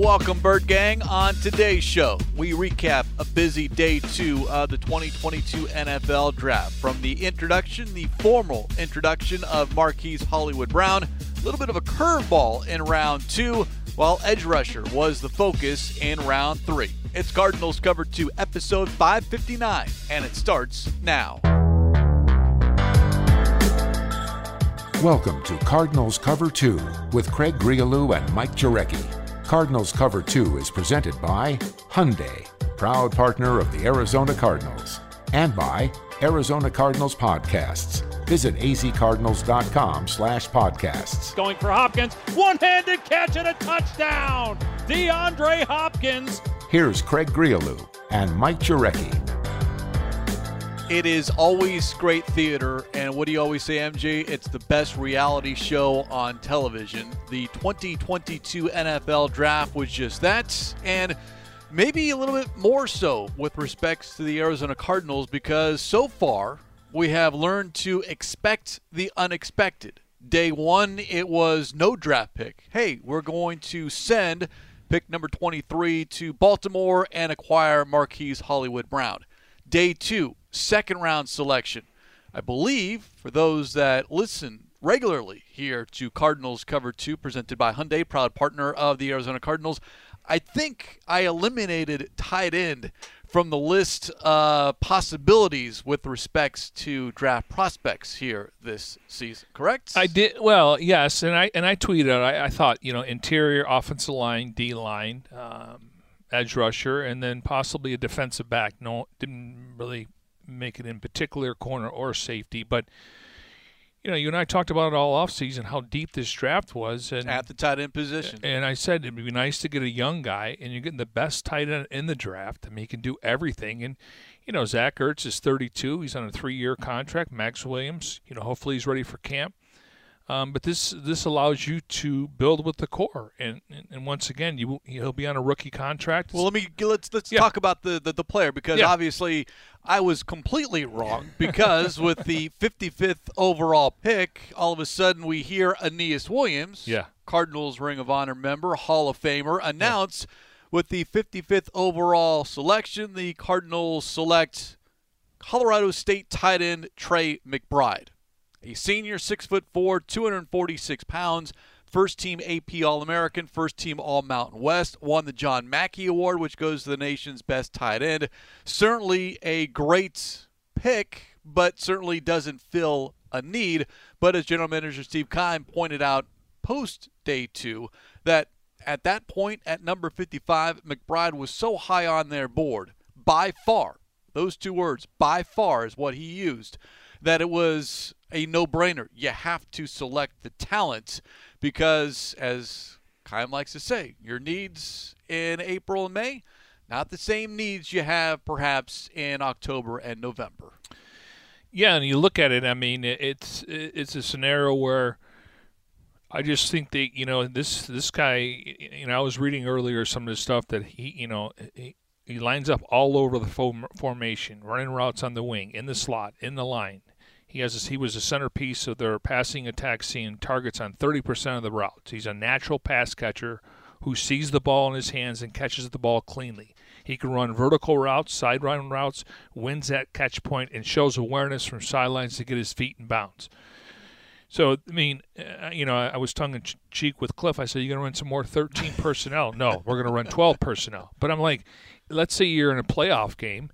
Welcome, Bird Gang. On today's show, we recap a busy day two of the 2022 NFL Draft. From the introduction, the formal introduction of Marquise Hollywood Brown, a little bit of a curveball in round two, while edge rusher was the focus in round three. It's Cardinals Cover 2, episode 559, and it starts now. Welcome to Cardinals Cover 2 with Craig Grialou and Mike Jurecki. Cardinals Cover 2 is presented by Hyundai, proud partner of the Arizona Cardinals, and by Arizona Cardinals Podcasts. Visit azcardinals.com slash podcasts. Going for Hopkins, one-handed catch and a touchdown! DeAndre Hopkins. Here's Craig Grialou and Mike Jurecki. It is always great theater, and what do you always say, MJ? It's the best reality show on television. The 2022 NFL Draft was just that, and maybe a little bit more so with respects to the Arizona Cardinals because so far we have learned to expect the unexpected. Day one, it was no draft pick. Hey, we're going to send pick number 23 to Baltimore and acquire Marquise Hollywood Brown. Day two, second round selection. I believe for those that listen regularly here to Cardinals Cover 2 presented by Hyundai, proud partner of the Arizona Cardinals, I think I eliminated tight end from the list uh, possibilities with respects to draft prospects here this season. Correct? I did well, yes, and I and I tweeted. I, I thought you know interior offensive line, D line, um, edge rusher, and then possibly a defensive back. No, didn't really make it in particular corner or safety, but you know, you and I talked about it all offseason how deep this draft was, and at the tight end position. And I said it'd be nice to get a young guy, and you're getting the best tight end in the draft. I mean, he can do everything. And you know, Zach Ertz is 32; he's on a three-year contract. Maxx Williams, you know, hopefully he's ready for camp. Um, but this this allows you to build with the core, and and, and once again, you he'll be on a rookie contract. Well, let me let's let's yeah. talk about the, the, the player because yeah. obviously I was completely wrong because with the 55th overall pick, all of a sudden we hear Aeneas Williams, yeah. Cardinals Ring of Honor member, Hall of Famer, announce yeah. with the 55th overall selection, the Cardinals select Colorado State tight end Trey McBride. A senior, six foot four, 246 pounds, first team AP All American, first team All Mountain West, won the John Mackey Award, which goes to the nation's best tight end. Certainly a great pick, but certainly doesn't fill a need. But as General Manager Steve Keim pointed out post day two, that at that point at number 55, McBride was so high on their board by far. Those two words, by far, is what he used that it was a no brainer. You have to select the talent because, as Keim likes to say, your needs in April and May, not the same needs you have perhaps in October and November. Yeah, and you look at it. I mean, it's it's a scenario where I just think that you know this this guy. You know, I was reading earlier some of the stuff that he you know he, he lines up all over the formation, running routes on the wing, in the slot, in the line. He has he was a centerpiece of their passing attack, seeing targets on 30% of the routes. He's a natural pass catcher who sees the ball in his hands and catches the ball cleanly. He can run vertical routes, side run routes, wins that catch point, and shows awareness from sidelines to get his feet in bounds. So, I mean, uh, you know, I was tongue in cheek with Cliff. I said, "You're going to run some more 13 personnel?" no, we're going to run 12 personnel. But I'm like, let's say you're in a playoff game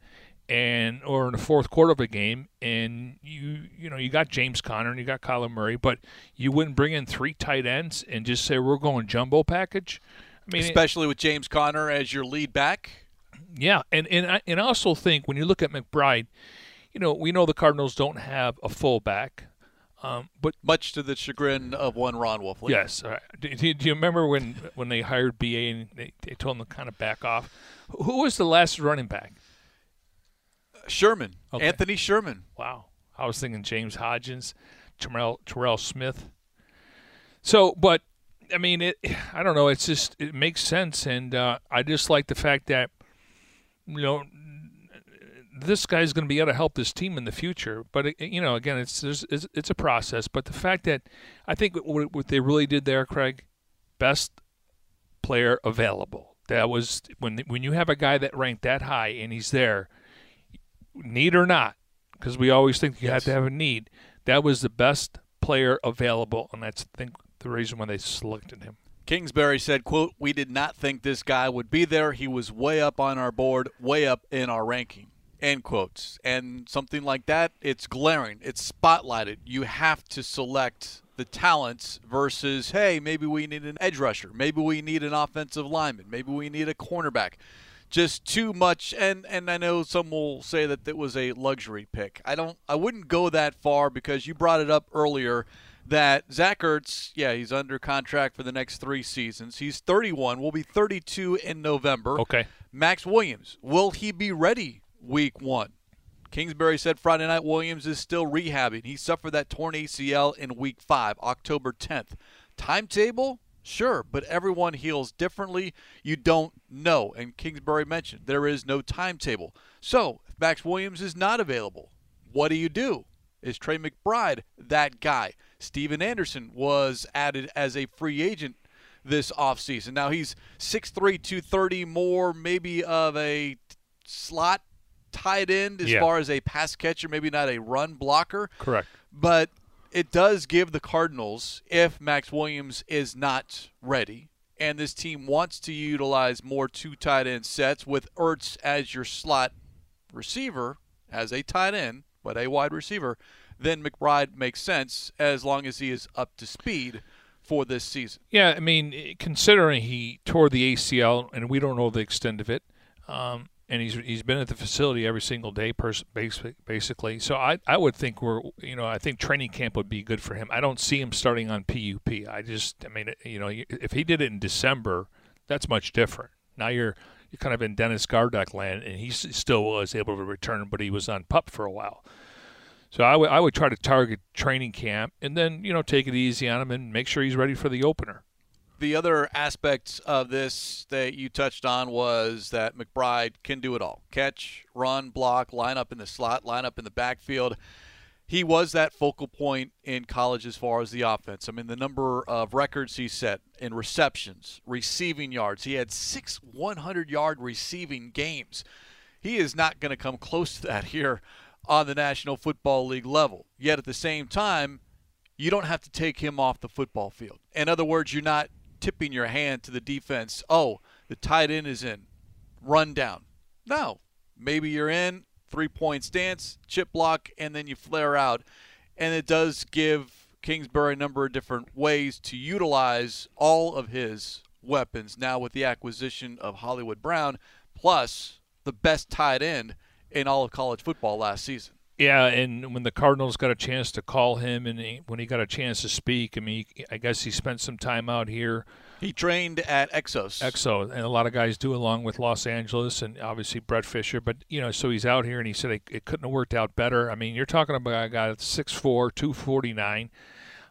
and or in the fourth quarter of a game and you you know you got James Conner and you got Kyler Murray, but you wouldn't bring in three tight ends and just say we're going jumbo package. I mean, especially it, with James Conner as your lead back. Yeah, and and I, and I also think when you look at McBride, you know we know the Cardinals don't have a fullback. Um, but much to the chagrin of one Ron Wolfley. Yes. Do, do, do, you remember when when they hired BA and they, they told him to kind of back off? Who was the last running back? Sherman, okay. Anthony Sherman. Wow, I was thinking James Hodgins, Terrelle, Terrelle Smith. So, but I mean, it. I don't know. It's just it makes sense, and uh, I just like the fact that you know this guy's going to be able to help this team in the future. But it, you know, again, it's, it's it's a process. But the fact that I think what, what they really did there, Craig, best player available. That was when when you have a guy that ranked that high and he's there, need or not, because we always think you Yes. have to have a need. That was the best player available, and that's I think the reason why they selected him. Kingsbury said, quote, We did not think this guy would be there. He was way up on our board, way up in our ranking. End quotes. And something like that, it's glaring. It's spotlighted. You have to select the talents versus, hey, maybe we need an edge rusher. Maybe we need an offensive lineman. Maybe we need a cornerback. Just too much and, and I know some will say that it was a luxury pick. I don't I wouldn't go that far because you brought it up earlier that Zach Ertz, yeah, he's under contract for the next three seasons. He's 31, will be 32 in November. Okay. Maxx Williams, will he be ready week one? Kingsbury said Friday night Williams is still rehabbing. He suffered that torn ACL in week five, October 10th. Timetable? Sure, but everyone heals differently. You don't know. And Kingsbury mentioned there is no timetable. So, if Maxx Williams is not available, what do you do? Is Trey McBride that guy? Stephen Anderson was added as a free agent this offseason. Now he's 6'3, 230, more maybe of a slot tight end as Yeah. far as a pass catcher, maybe not a run blocker. Correct. But it does give the Cardinals, if Maxx Williams is not ready, and this team wants to utilize more two tight end sets with Ertz as your slot receiver, as a tight end, but a wide receiver, then McBride makes sense as long as he is up to speed for this season. Yeah, I mean, considering he tore the ACL and we don't know the extent of it, um, and he's he's been at the facility every single day, pers- basically. So I I would think we're you know I think training camp would be good for him. I don't see him starting on PUP. I just I mean you know if he did it in December, that's much different. Now you're you're kind of in Dennis Gardeck land, and he still was able to return, but he was on pup for a while. So I would I would try to target training camp and then you know take it easy on him and make sure he's ready for the opener. The other aspect of this that you touched on was that McBride can do it all catch, run, block, line up in the slot, line up in the backfield. He was that focal point in college as far as the offense. I mean, the number of records he set in receptions, receiving yards. He had six 100 yard receiving games. He is not going to come close to that here on the National Football League level. Yet at the same time, you don't have to take him off the football field. In other words, you're not tipping your hand to the defense. Oh, the tight end is in. Run down. No. Maybe you're in, three point stance, chip block, and then you flare out. And it does give Kingsbury a number of different ways to utilize all of his weapons now with the acquisition of Hollywood Brown, plus the best tight end in all of college football last season. Yeah, and when the Cardinals got a chance to call him, and he, when he got a chance to speak, I mean, he, I guess he spent some time out here, He trained at Exos. EXO, and a lot of guys do, along with Los Angeles and obviously Brett Fischer. But you know, so he's out here, and he said it, it couldn't have worked out better. I mean, you're talking about a guy that's 6'4", 249.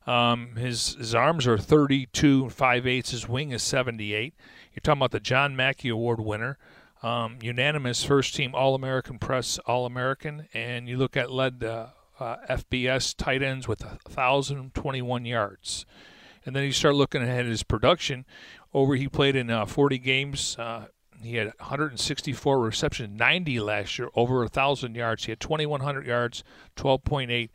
Um, his his arms are 32 and 5 eighths. His wing is 78. You're talking about the John Mackey Award winner. Um, unanimous first team All American Press All American, and you look at led uh, uh, FBS tight ends with 1,021 yards. And then you start looking at his production. Over he played in uh, 40 games. Uh, he had 164 receptions, 90 last year, over 1,000 yards. He had 2,100 yards, 12.8,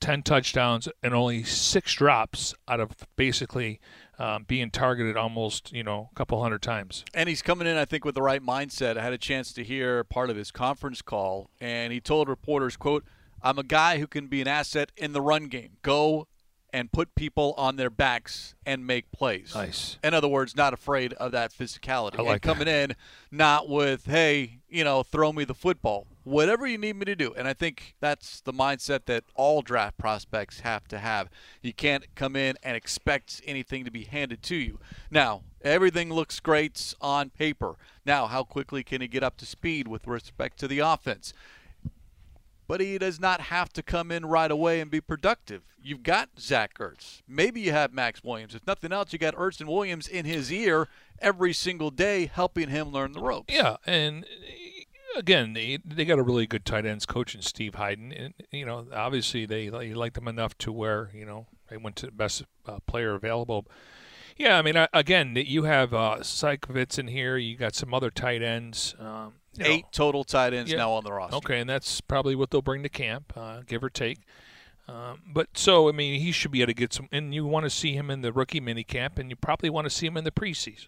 10 touchdowns, and only six drops out of basically um, being targeted almost, you know, a couple hundred times. and he's coming in, I think, with the right mindset. I had a chance to hear part of his conference call, and he told reporters, "quote I'm a guy who can be an asset in the run game. Go and put people on their backs and make plays. Nice. In other words, not afraid of that physicality. I like and coming in, not with, hey, you know, throw me the football. Whatever you need me to do. And I think that's the mindset that all draft prospects have to have. You can't come in and expect anything to be handed to you. Now, everything looks great on paper. Now, how quickly can he get up to speed with respect to the offense? But he does not have to come in right away and be productive. You've got Zach Ertz. Maybe you have Maxx Williams. If nothing else, you got Ertz and Williams in his ear every single day, helping him learn the ropes. Yeah, and uh, again, they, they got a really good tight ends coach in Steve Heiden, and you know, obviously they, they liked them enough to where you know they went to the best uh, player available. Yeah, I mean, I, again, you have uh, Seikovits in here. You got some other tight ends. Um, you know. Eight total tight ends Yeah. now on the roster. Okay, and that's probably what they'll bring to camp, uh, give or take. Um, but so, I mean, he should be able to get some. And you want to see him in the rookie mini camp, and you probably want to see him in the preseason.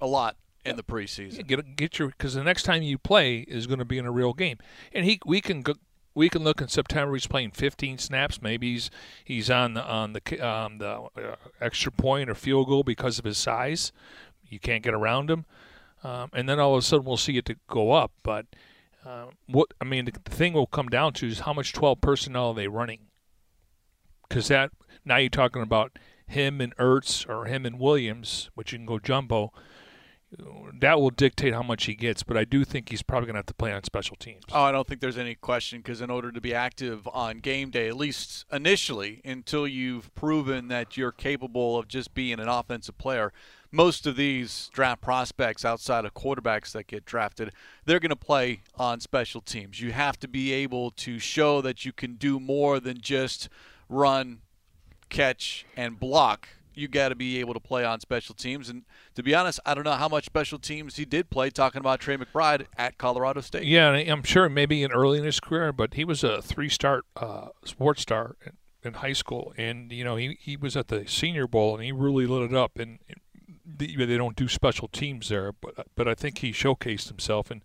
A lot in the preseason. Yeah, get get your because the next time you play is going to be in a real game, and he we can go, we can look in September. He's playing 15 snaps. Maybe he's he's on the on the um, the uh, extra point or field goal because of his size. You can't get around him, um, and then all of a sudden we'll see it to go up. But uh, what I mean, the, the thing will come down to is how much 12 personnel are they running? Because that now you're talking about him and Ertz or him and Williams, which you can go jumbo that will dictate how much he gets. But I do think he's probably going to have to play on special teams. Oh, I don't think there's any question because in order to be active on game day, at least initially, until you've proven that you're capable of just being an offensive player, most of these draft prospects outside of quarterbacks that get drafted, they're going to play on special teams. You have to be able to show that you can do more than just run, catch, and block. You got to be able to play on special teams. And to be honest, I don't know how much special teams he did play. Talking about Trey McBride at Colorado State. Yeah, I'm sure maybe in early in his career, but he was a three-star uh, sports star in, in high school, and you know he he was at the Senior Bowl and he really lit it up. And the, they don't do special teams there, but but I think he showcased himself and.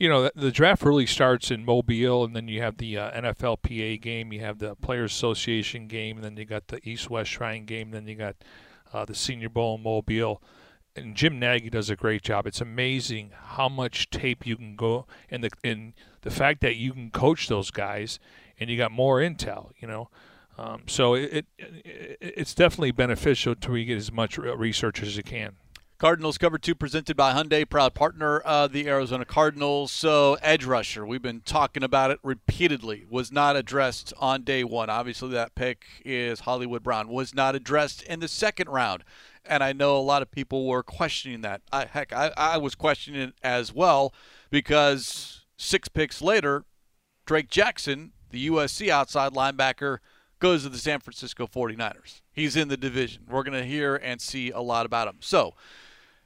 You know, the, draft really starts in Mobile, and then you have the uh, NFLPA game, you have the Players Association game, and then you got the East West Shrine game, then you got uh, the Senior Bowl in Mobile. And Jim Nagy does a great job. It's amazing how much tape you can go, and the and the fact that you can coach those guys, and you got more intel. You know, um, so it, it it's definitely beneficial to get as much research as you can. Cardinals cover two presented by Hyundai, proud partner of the Arizona Cardinals. So, edge rusher, we've been talking about it repeatedly, was not addressed on day one. Obviously, that pick is Hollywood Brown, was not addressed in the second round. And I know a lot of people were questioning that. I, heck, I, I was questioning it as well because six picks later, Drake Jackson, the USC outside linebacker, goes to the San Francisco 49ers. He's in the division. We're going to hear and see a lot about him. So,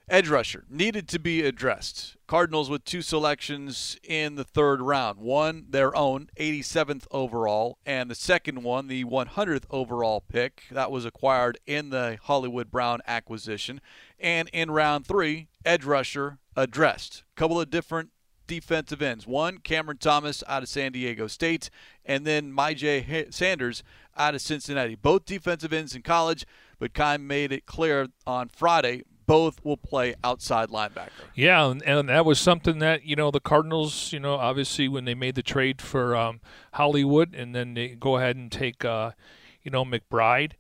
edge rusher needed to be addressed. Cardinals with two selections in the third round. One, their own, 87th overall, and the second one, the 100th overall pick that was acquired in the Hollywood Brown acquisition. And in round three, edge rusher addressed. A couple of different defensive ends. One, Cameron Thomas out of San Diego State, and then Myjai Sanders out of Cincinnati. Both defensive ends in college, but Keim made it clear on Friday both will play outside linebacker. Yeah, and, and, that was something that you know the Cardinals, you know, obviously when they made the trade for um, Hollywood, and then they go ahead and take, uh, you know, McBride.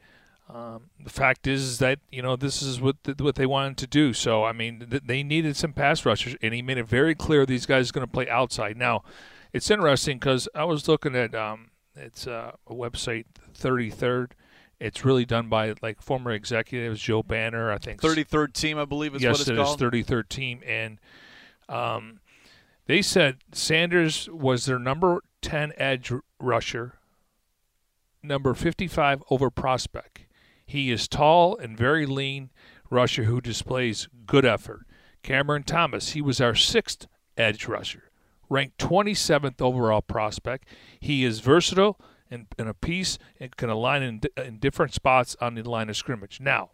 Um, the fact is that you know this is what the, what they wanted to do. So I mean, th- they needed some pass rushers, and he made it very clear these guys are going to play outside. Now, it's interesting because I was looking at um, it's uh, a website, Thirty Third. It's really done by like former executives, Joe Banner, I think. Thirty third team, I believe is yes, what it's it called. is thirty third team, and um, they said Sanders was their number ten edge rusher, number fifty five over prospect. He is tall and very lean rusher who displays good effort. Cameron Thomas, he was our sixth edge rusher, ranked 27th overall prospect. He is versatile and, and a piece and can align in, in different spots on the line of scrimmage. Now,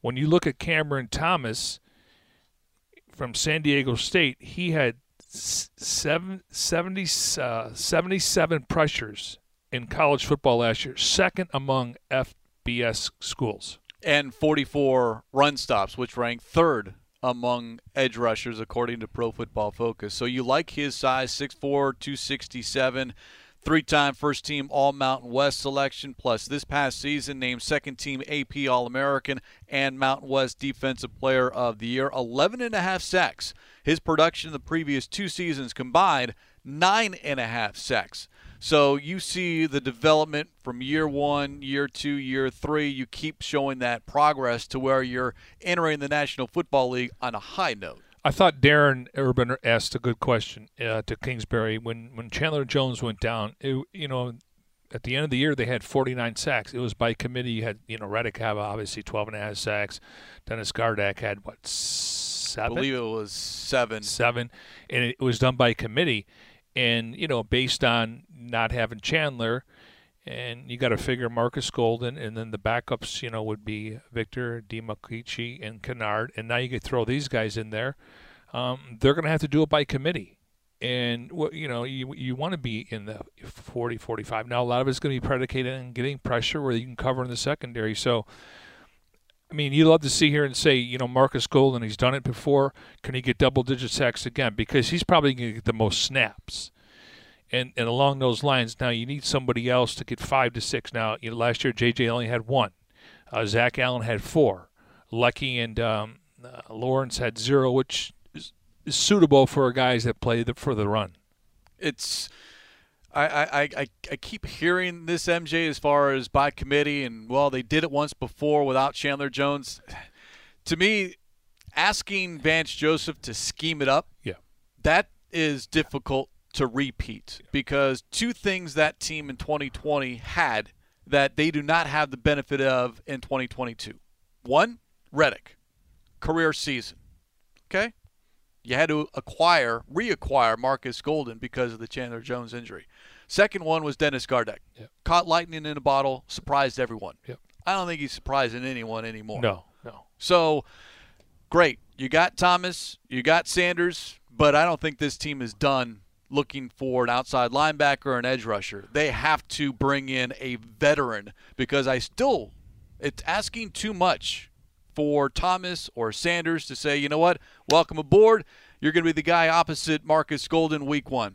when you look at Cameron Thomas from San Diego State, he had seven, 70, uh, 77 pressures in college football last year, second among FBS schools. And 44 run stops, which ranked third among edge rushers according to Pro Football Focus. So you like his size, 6'4", 267, three-time first-team All-Mountain West selection, plus this past season named second-team AP All-American and Mountain West Defensive Player of the Year, 11 and a half sacks. His production in the previous two seasons combined, nine and a half sacks. So you see the development from year one, year two, year three. You keep showing that progress to where you're entering the National Football League on a high note. I thought Darren Urban asked a good question uh, to Kingsbury when when Chandler Jones went down. It, you know, at the end of the year they had 49 sacks. It was by committee. You had you know Reddick have obviously 12 and a half sacks. Dennis Gardeck had what seven? I believe it was seven. Seven, and it was done by committee. And you know, based on not having Chandler, and you got to figure Marcus Golden, and then the backups, you know, would be Victor Dimukeje and Kennard, and now you could throw these guys in there. Um, they're going to have to do it by committee. And you know you you want to be in the 40 45 now a lot of it's going to be predicated on getting pressure where you can cover in the secondary. So I mean, you love to see here and say, you know, Marcus Golden, he's done it before. Can he get double digit sacks again? Because he's probably going to get the most snaps. And and along those lines, now you need somebody else to get five to six. Now, you know, last year JJ only had one. Uh, Zach Allen had four. Leki and um, uh, Lawrence had zero, which is suitable for guys that play the, for the run. It's I, I, I, I keep hearing this MJ as far as by committee and well they did it once before without Chandler Jones. To me, asking Vance Joseph to scheme it up, yeah, that is difficult to repeat because two things that team in 2020 had that they do not have the benefit of in 2022. One, Reddick, career season. Okay, you had to acquire, reacquire Marcus Golden because of the Chandler Jones injury. Second one was Dennis Gardeck. Yep. Caught lightning in a bottle, surprised everyone. Yep. I don't think he's surprising anyone anymore. No, no. So, great. You got Thomas, you got Sanders, but I don't think this team is done looking for an outside linebacker or an edge rusher. They have to bring in a veteran because I still, it's asking too much for Thomas or Sanders to say, you know what, welcome aboard. You're going to be the guy opposite Marcus Golden week one.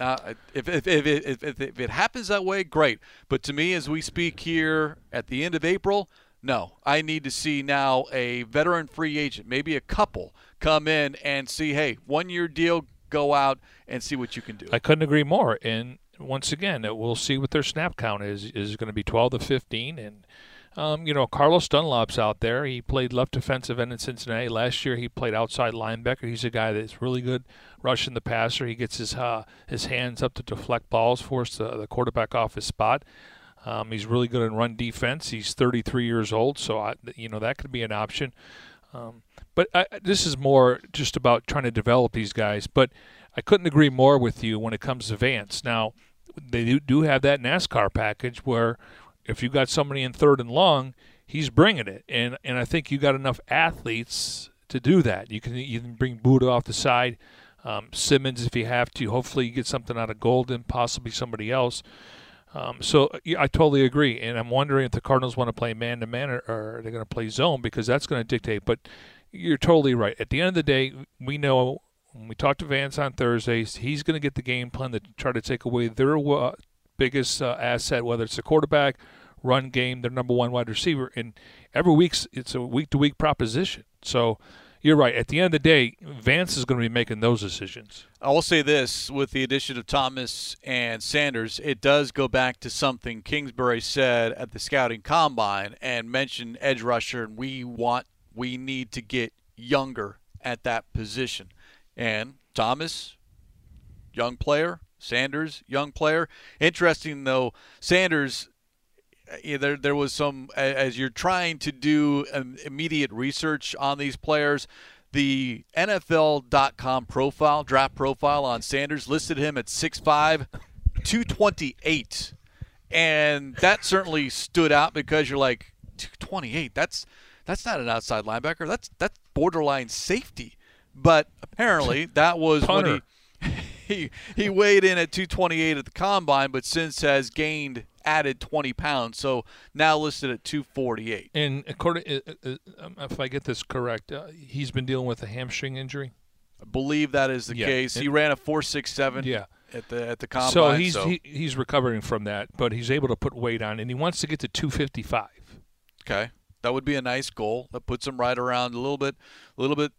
Uh, if, if, if, if, if, it happens that way, great. But to me, as we speak here at the end of April, no, I need to see now a veteran free agent, maybe a couple, come in and see, hey, one year deal, go out and see what you can do. I couldn't agree more. And once again, we'll see what their snap count is. Is going to be 12 to 15? And um, you know, Carlos Dunlap's out there. He played left defensive end in Cincinnati. Last year, he played outside linebacker. He's a guy that's really good rushing the passer. He gets his uh, his hands up to deflect balls, force the, the quarterback off his spot. Um, he's really good in run defense. He's 33 years old, so I, you know that could be an option. Um, but I, this is more just about trying to develop these guys. But I couldn't agree more with you when it comes to Vance. Now, they do have that NASCAR package where if you got somebody in third and long, he's bringing it, and and I think you got enough athletes to do that. You can can bring Budda off the side, um, Simmons if you have to. Hopefully, you get something out of Golden, possibly somebody else. Um, so yeah, I totally agree, and I'm wondering if the Cardinals want to play man to man or are they going to play zone because that's going to dictate. But you're totally right. At the end of the day, we know when we talked to Vance on Thursdays, he's going to get the game plan to try to take away their biggest uh, asset, whether it's a quarterback run game, their number one wide receiver. And every week, it's a week to week proposition. So you're right. At the end of the day, Vance is going to be making those decisions. I will say this with the addition of Thomas and Sanders, it does go back to something Kingsbury said at the scouting combine and mentioned edge rusher, and we want, we need to get younger at that position. And Thomas, young player, Sanders, young player. Interesting though, Sanders eh, there there was some as you're trying to do um, immediate research on these players. The NFL.com profile, draft profile on Sanders listed him at 6'5", 228. And that certainly stood out because you're like, 228, that's that's not an outside linebacker. That's that's borderline safety. But apparently that was Punter. when he, he he weighed in at 228 at the combine, but since has gained added 20 pounds, so now listed at 248. And according, uh, uh, um, if I get this correct, uh, he's been dealing with a hamstring injury. I believe that is the Yeah. case. He ran a 467 Yeah. at the at the combine. So he's so- He, he's recovering from that, but he's able to put weight on, and he wants to get to 255. okay. That would be a nice goal. That puts him right around a little bit, a little bit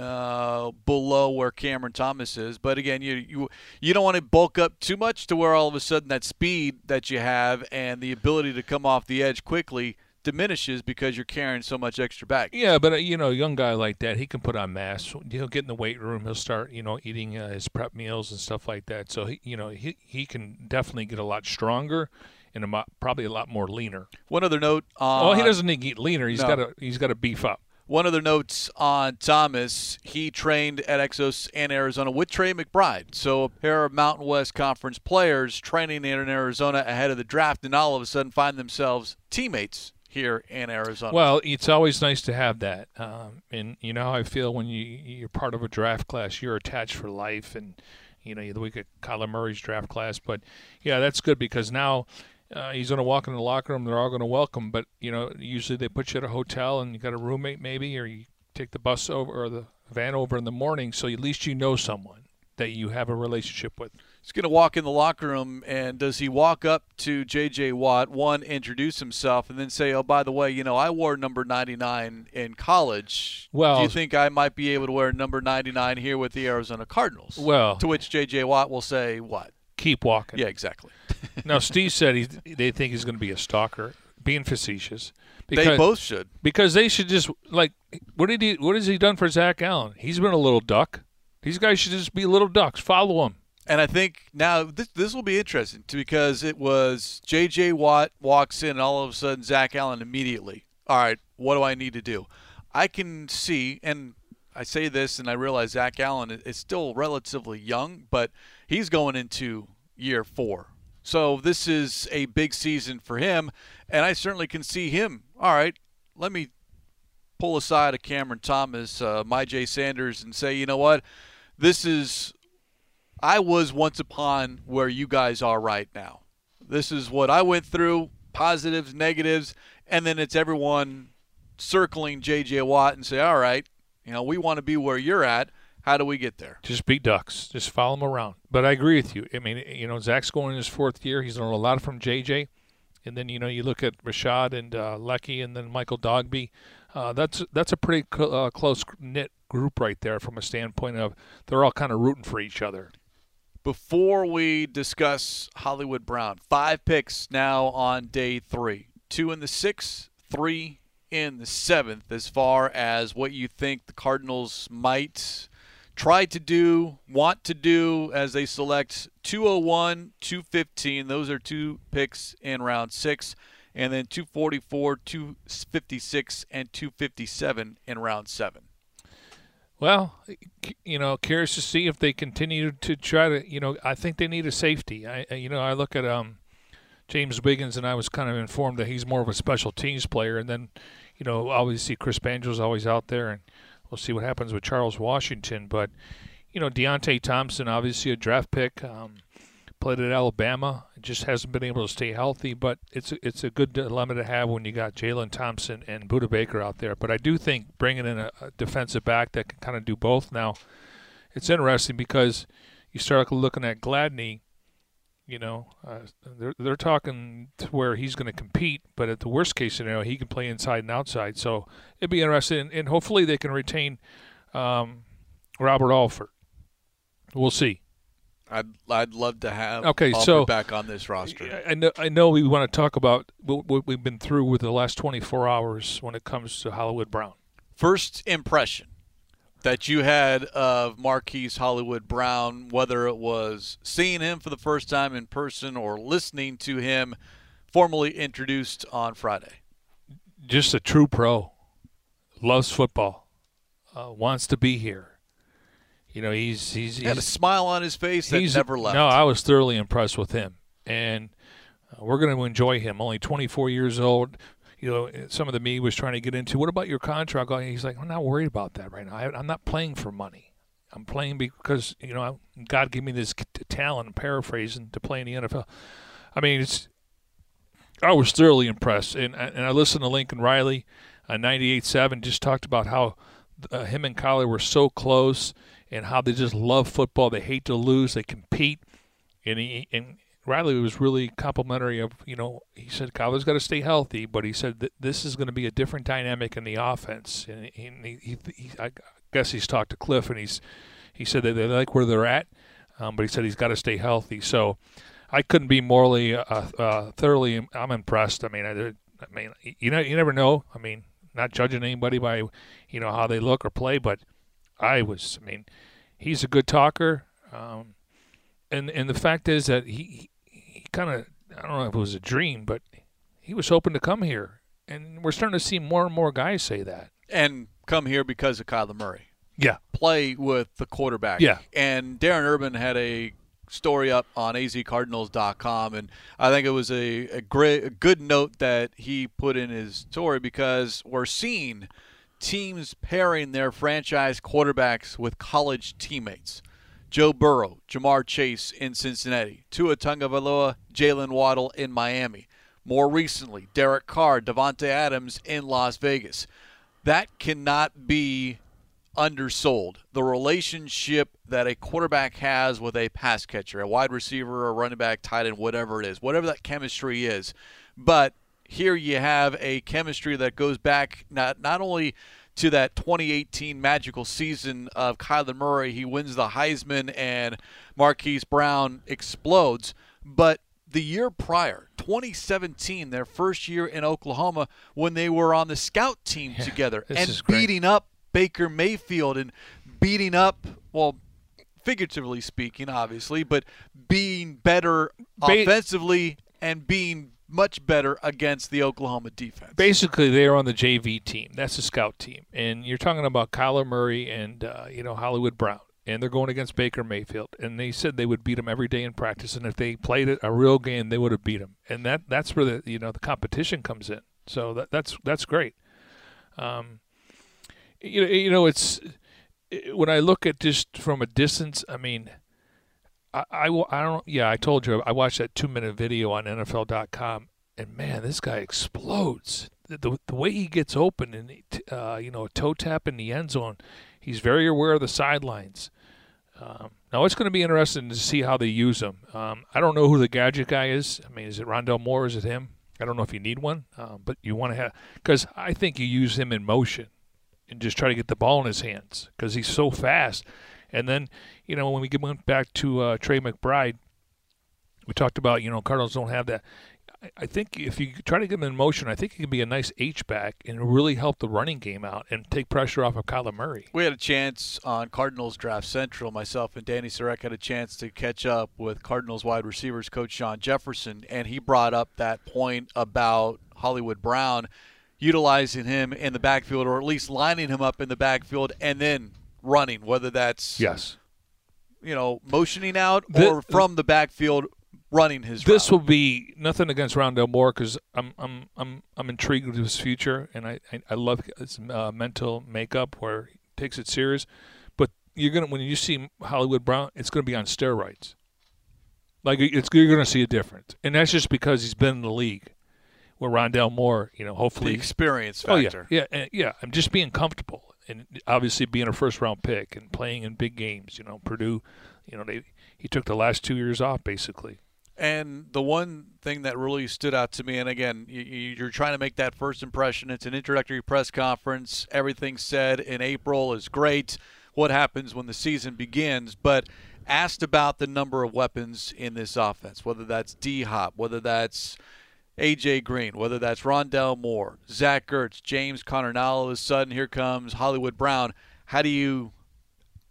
uh, below where Cameron Thomas is. But again, you you you don't want to bulk up too much to where all of a sudden that speed that you have and the ability to come off the edge quickly diminishes because you're carrying so much extra back. Yeah, but uh, you know, a young guy like that, he can put on mass. He'll get in the weight room. He'll start, you know, eating uh, his prep meals and stuff like that. So he, you know, he he can definitely get a lot stronger and a mo- probably a lot more leaner. One other note on well, he doesn't need to get leaner. He's no. got to he's got to beef up. One of the notes on Thomas, he trained at Exos and Arizona with Trey McBride. So a pair of Mountain West Conference players training in Arizona ahead of the draft and all of a sudden find themselves teammates here in Arizona. Well, it's always nice to have that. Um, and you know how I feel when you you're part of a draft class, you're attached for life and you know, the week of Kyler Murray's draft class. But yeah, that's good because now uh, he's going to walk in the locker room. They're all going to welcome. But you know, usually they put you at a hotel and you got a roommate maybe, or you take the bus over or the van over in the morning. So at least you know someone that you have a relationship with. He's going to walk in the locker room, and does he walk up to J.J. Watt, one, introduce himself, and then say, "Oh, by the way, you know, I wore number 99 in college. Well, do you think I might be able to wear number 99 here with the Arizona Cardinals?" Well, to which J.J. Watt will say, "What? Keep walking." Yeah, exactly. Now, Steve said he they think he's going to be a stalker, being facetious. Because, they both should. Because they should just like what did he what has he done for Zach Allen? He's been a little duck. These guys should just be little ducks. Follow him. And I think now this this will be interesting too, because it was J.J. Watt walks in, and all of a sudden Zach Allen immediately. All right, what do I need to do? I can see, and I say this, and I realize Zach Allen is still relatively young, but he's going into year four. So this is a big season for him, and I certainly can see him. All right, let me pull aside a Cameron Thomas, uh, Myjai Sanders, and say, you know what, this is I was once upon where you guys are right now. This is what I went through positives, negatives, and then it's everyone circling J.J. Watt and say, all right, you know, we want to be where you're at. How do we get there? Just beat ducks. Just follow them around. But I agree with you. I mean, you know, Zach's going in his fourth year. He's learned a lot from J.J. And then, you know, you look at Rashad and uh, Leki and then Michael Dogbe. Uh, that's that's a pretty cl- uh, close knit group right there from a standpoint of they're all kind of rooting for each other before we discuss Hollywood Brown, five picks now on day three two in the sixth, three in the seventh, as far as what you think the Cardinals might try to do, want to do as they select 201, 215. Those are two picks in round six. And then 244, 256, and 257 in round seven. Well, you know, curious to see if they continue to try to. You know, I think they need a safety. I, you know, I look at um, James Wiggins, and I was kind of informed that he's more of a special teams player. And then, you know, obviously Chris Banjo's always out there, and we'll see what happens with Charles Washington. But, you know, Deionte Thompson, obviously a draft pick. Um, played at Alabama. Just hasn't been able to stay healthy, but it's a, it's a good dilemma to have when you got Jalen Thompson and Budda Baker out there. But I do think bringing in a, a defensive back that can kind of do both now, it's interesting because you start looking at Gladney. You know, uh, they're they're talking to where he's going to compete, but at the worst case scenario, he can play inside and outside. So it'd be interesting, and hopefully they can retain um, Robert Alford. We'll see. I'd I'd love to have okay, so back on this roster. I know I know we want to talk about what we've been through with the last 24 hours when it comes to Hollywood Brown. First impression that you had of Marquise Hollywood Brown, whether it was seeing him for the first time in person or listening to him formally introduced on Friday. Just a true pro, loves football, uh, wants to be here you know, he's he's, he had a smile on his face that never left. No, I was thoroughly impressed with him, and uh, we're going to enjoy him. Only 24 years old. You know, some of the me was trying to get into. What about your contract? He's like, I'm not worried about that right now. I, I'm not playing for money. I'm playing because you know God gave me this talent. Paraphrasing to play in the NFL. I mean, it's. I was thoroughly impressed, and and I listened to Lincoln Riley, uh, 98.7, just talked about how uh, him and Kyler were so close and how they just love football. They hate to lose. They compete. And he and Riley was really complimentary of you know he said Kyler's got to stay healthy, but he said that this is going to be a different dynamic in the offense. And he, he, he, I guess he's talked to Cliff and he's he said that they like where they're at, um, but he said he's got to stay healthy. So I couldn't be morally uh, uh, thoroughly. I'm impressed. I mean, I, I mean, you know, you never know. I mean, not judging anybody by, you know, how they look or play, but I was. I mean, he's a good talker, um, and and the fact is that he kind of I don't know if it was a dream, but he was hoping to come here, and we're starting to see more and more guys say that. And come here because of Kyler Murray. Yeah. Play with the quarterback. Yeah. And Darren Urban had a story up on azcardinals.com and I think it was a, a great a good note that he put in his story because we're seeing teams pairing their franchise quarterbacks with college teammates. Joe Burrow, Ja'Marr Chase in Cincinnati, Tua Tagovailoa, Jaylen Waddle in Miami. More recently, Derek Carr, Davante Adams in Las Vegas. That cannot be undersold. The relationship that a quarterback has with a pass catcher, a wide receiver, a running back, tight end, whatever it is, whatever that chemistry is. But here you have a chemistry that goes back not not only to that 2018 magical season of Kyler Murray, he wins the Heisman and Marquise Brown explodes, but the year prior, 2017, their first year in Oklahoma, when they were on the scout team Yeah, together and beating up Baker Mayfield and beating up, well, figuratively speaking, obviously, but being better Ba- offensively and being much better against the Oklahoma defense. Basically, they're on the JV team. That's the scout team, and you're talking about Kyler Murray and uh, you know Hollywood Brown, and they're going against Baker Mayfield, and they said they would beat him every day in practice, and if they played it a real game, they would have beat him, and that that's where the you know the competition comes in. So that that's that's great. Um, you know, you know, it's when I look at just from a distance. I mean, I, I, I don't. Yeah, I told you I watched that two minute video on NFL.com, and man, this guy explodes. The, the, the way he gets open and uh, you know a toe tap in the end zone, he's very aware of the sidelines. Um, now it's going to be interesting to see how they use him. Um, I don't know who the gadget guy is. I mean, is it Rondale Moore? Is it him? I don't know if you need one, um, but you want to have because I think you use him in motion and just try to get the ball in his hands because he's so fast. And then, you know, when we went back to uh, Trey McBride, we talked about, you know, Cardinals don't have that. I- think if you try to get him in motion, I think he can be a nice H back and really help the running game out and take pressure off of Kyler Murray. We had a chance on Cardinals Draft Central. Myself and Danny Sarek had a chance to catch up with Cardinals wide receivers coach Shawn Jefferson, and he brought up that point about Hollywood Brown utilizing him in the backfield, or at least lining him up in the backfield and then running, whether that's Yes. you know motioning out The- or from the backfield running his. This route. will be nothing against Rondale Moore because I'm I'm I'm I'm intrigued with his future and I I, I love his uh, mental makeup where he takes it serious. But you're gonna when you see Hollywood Brown, it's gonna be on steroids. Like it's you're gonna see a difference, and that's just because he's been in the league. Where Rondale Moore, you know, the hopefully experience Oh factor. yeah, yeah, yeah. I'm just being comfortable, and obviously being a first round pick and playing in big games. You know, Purdue, you know, they he took the last two years off basically. And the one thing that really stood out to me, and again, you, you're trying to make that first impression. It's an introductory press conference. Everything said in April is great. What happens when the season begins? But asked about the number of weapons in this offense, whether that's D Hop, whether that's AJ Green, whether that's Rondale Moore, Zach Ertz, James Conner. Now all of a sudden, here comes Hollywood Brown. How do you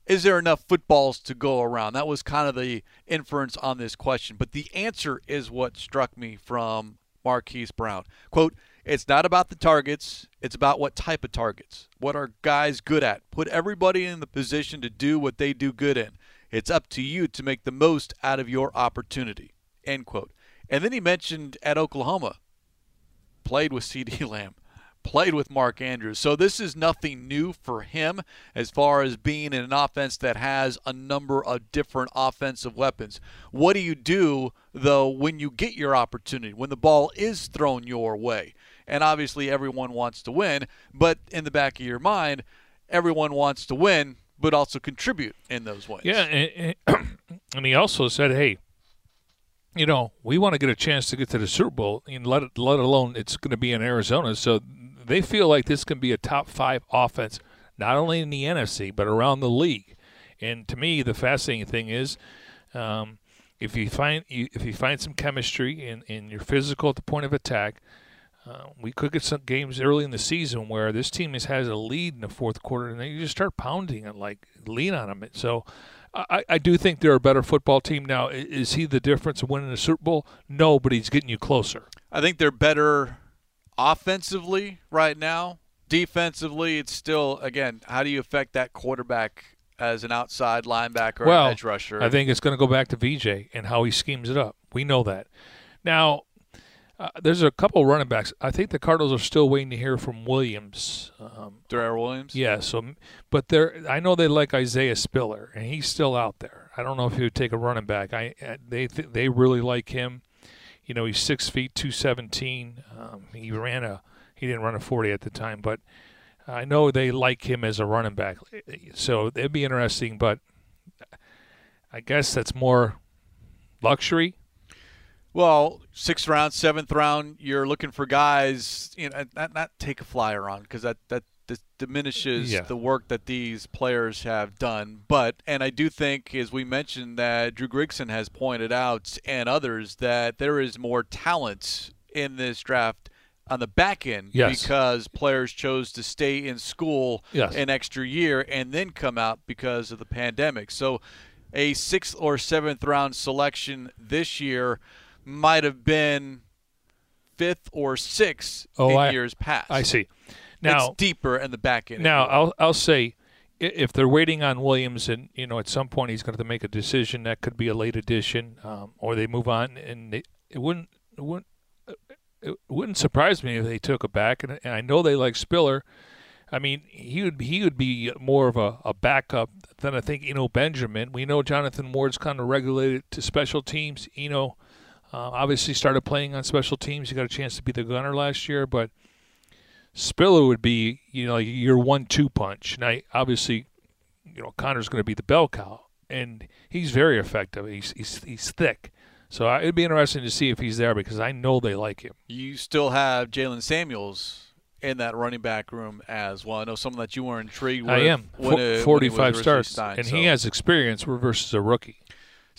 is there enough footballs to go around? That was kind of the inference on this question. But the answer is what struck me from Marquise Brown. Quote, it's not about the targets, it's about what type of targets. What are guys good at? Put everybody in the position to do what they do good in. It's up to you to make the most out of your opportunity. End quote. And then he mentioned at Oklahoma, played with CeeDee Lamb, played with Mark Andrews. So this is nothing new for him as far as being in an offense that has a number of different offensive weapons. What do you do though when you get your opportunity, when the ball is thrown your way? And obviously everyone wants to win, but in the back of your mind, everyone wants to win but also contribute in those ways. Yeah, and, and- he also said, "Hey, you know, we want to get a chance to get to the Super Bowl, and let it, let alone it's going to be in Arizona. So they feel like this can be a top five offense, not only in the NFC but around the league. And to me, the fascinating thing is, um, if you find you, if you find some chemistry and, and you're physical at the point of attack." uh, we could get some games early in the season where this team is, has a lead in the fourth quarter, and then you just start pounding it, like lean on them. So I, I do think they're a better football team now. Is he the difference of winning the Super Bowl? No, but he's getting you closer. I think they're better offensively right now. Defensively, it's still again, how do you affect that quarterback as an outside linebacker well, edge rusher? I think it's going to go back to VJ and how he schemes it up. We know that. Now, uh, there's a couple running backs. I think the Cardinals are still waiting to hear from Williams. Um, Darrel Williams. Yeah. So, but they're. I know they like Isaiah Spiller, and he's still out there. I don't know if he would take a running back. I uh, they th- they really like him. You know, he's six feet two seventeen. Um, he ran a. He didn't run a forty at the time, but I know they like him as a running back. So it'd be interesting, but I guess that's more luxury well, sixth round, seventh round, you're looking for guys, you know, not, not take a flyer on because that, that diminishes yeah. the work that these players have done. But, and I do think, as we mentioned, that Drew Grigson has pointed out and others that there is more talent in this draft on the back end yes. because players chose to stay in school yes. an extra year and then come out because of the pandemic. So, a sixth or seventh round selection this year might have been fifth or sixth oh, in I, years past. I see. Now it's deeper in the back end. Now I'll I'll say if they're waiting on Williams and you know at some point he's going to make a decision that could be a late addition um, or they move on and they, it wouldn't it wouldn't it wouldn't surprise me if they took a back and, and I know they like Spiller. I mean, he would he would be more of a, a backup than I think Eno Benjamin. We know Jonathan Ward's kind of regulated to special teams. Eno uh, obviously, started playing on special teams. He got a chance to be the gunner last year, but Spiller would be, you know, your one-two punch. Now, obviously, you know, Conner's going to be the bell cow, and he's very effective. He's he's he's thick. So uh, it'd be interesting to see if he's there because I know they like him. You still have Jaylen Samuels in that running back room as well. I know someone that you were intrigued with. I am. When it, 45 when starts, and so. he has experience versus a rookie.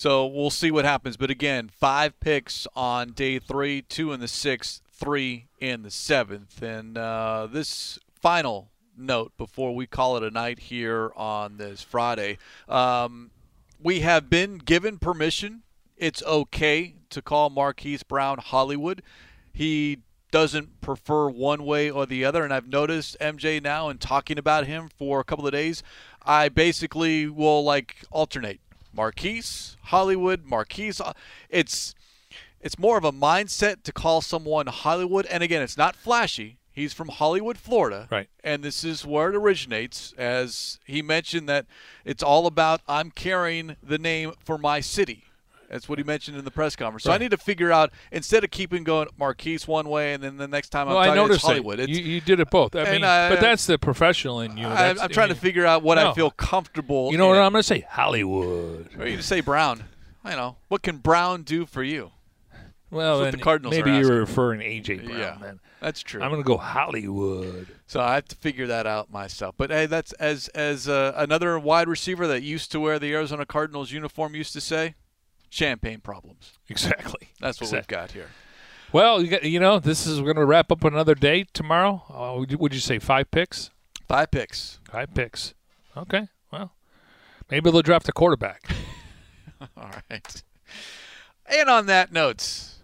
So we'll see what happens. But again, five picks on day three, two in the sixth, three in the seventh. And uh, this final note before we call it a night here on this Friday. Um, we have been given permission. It's okay to call Marquise Brown Hollywood. He doesn't prefer one way or the other. And I've noticed MJ now and talking about him for a couple of days, I basically will like alternate. Marquise, Hollywood, Marquise. Uh, it's it's more of a mindset to call someone Hollywood. And again, it's not flashy. He's from Hollywood, Florida. Right. And this is where it originates. As he mentioned that it's all about I'm carrying the name for my city. That's what he mentioned in the press conference. So right. I need to figure out instead of keeping going Marquise one way and then the next time well, I'm talking it's Hollywood. It's, you, you, did it both. I mean, I, but that's the professional in you. I, am trying mean, to figure out what no. I feel comfortable. You know in. what I'm going to say? Hollywood. Or you just say Brown. I know. What can Brown do for you? Well, the Cardinals maybe you're referring AJ Brown. Yeah, then. that's true. I'm going to go Hollywood. So I have to figure that out myself. But hey, that's as as uh, another wide receiver that used to wear the Arizona Cardinals uniform used to say champagne problems. Exactly. That's what exactly. we've got here. Well, you, got, you know, this is we're going to wrap up another day tomorrow. Uh, would, you, would you say five picks? Five picks. Five picks. Okay. Well, maybe they'll draft a quarterback. All right. And on that note,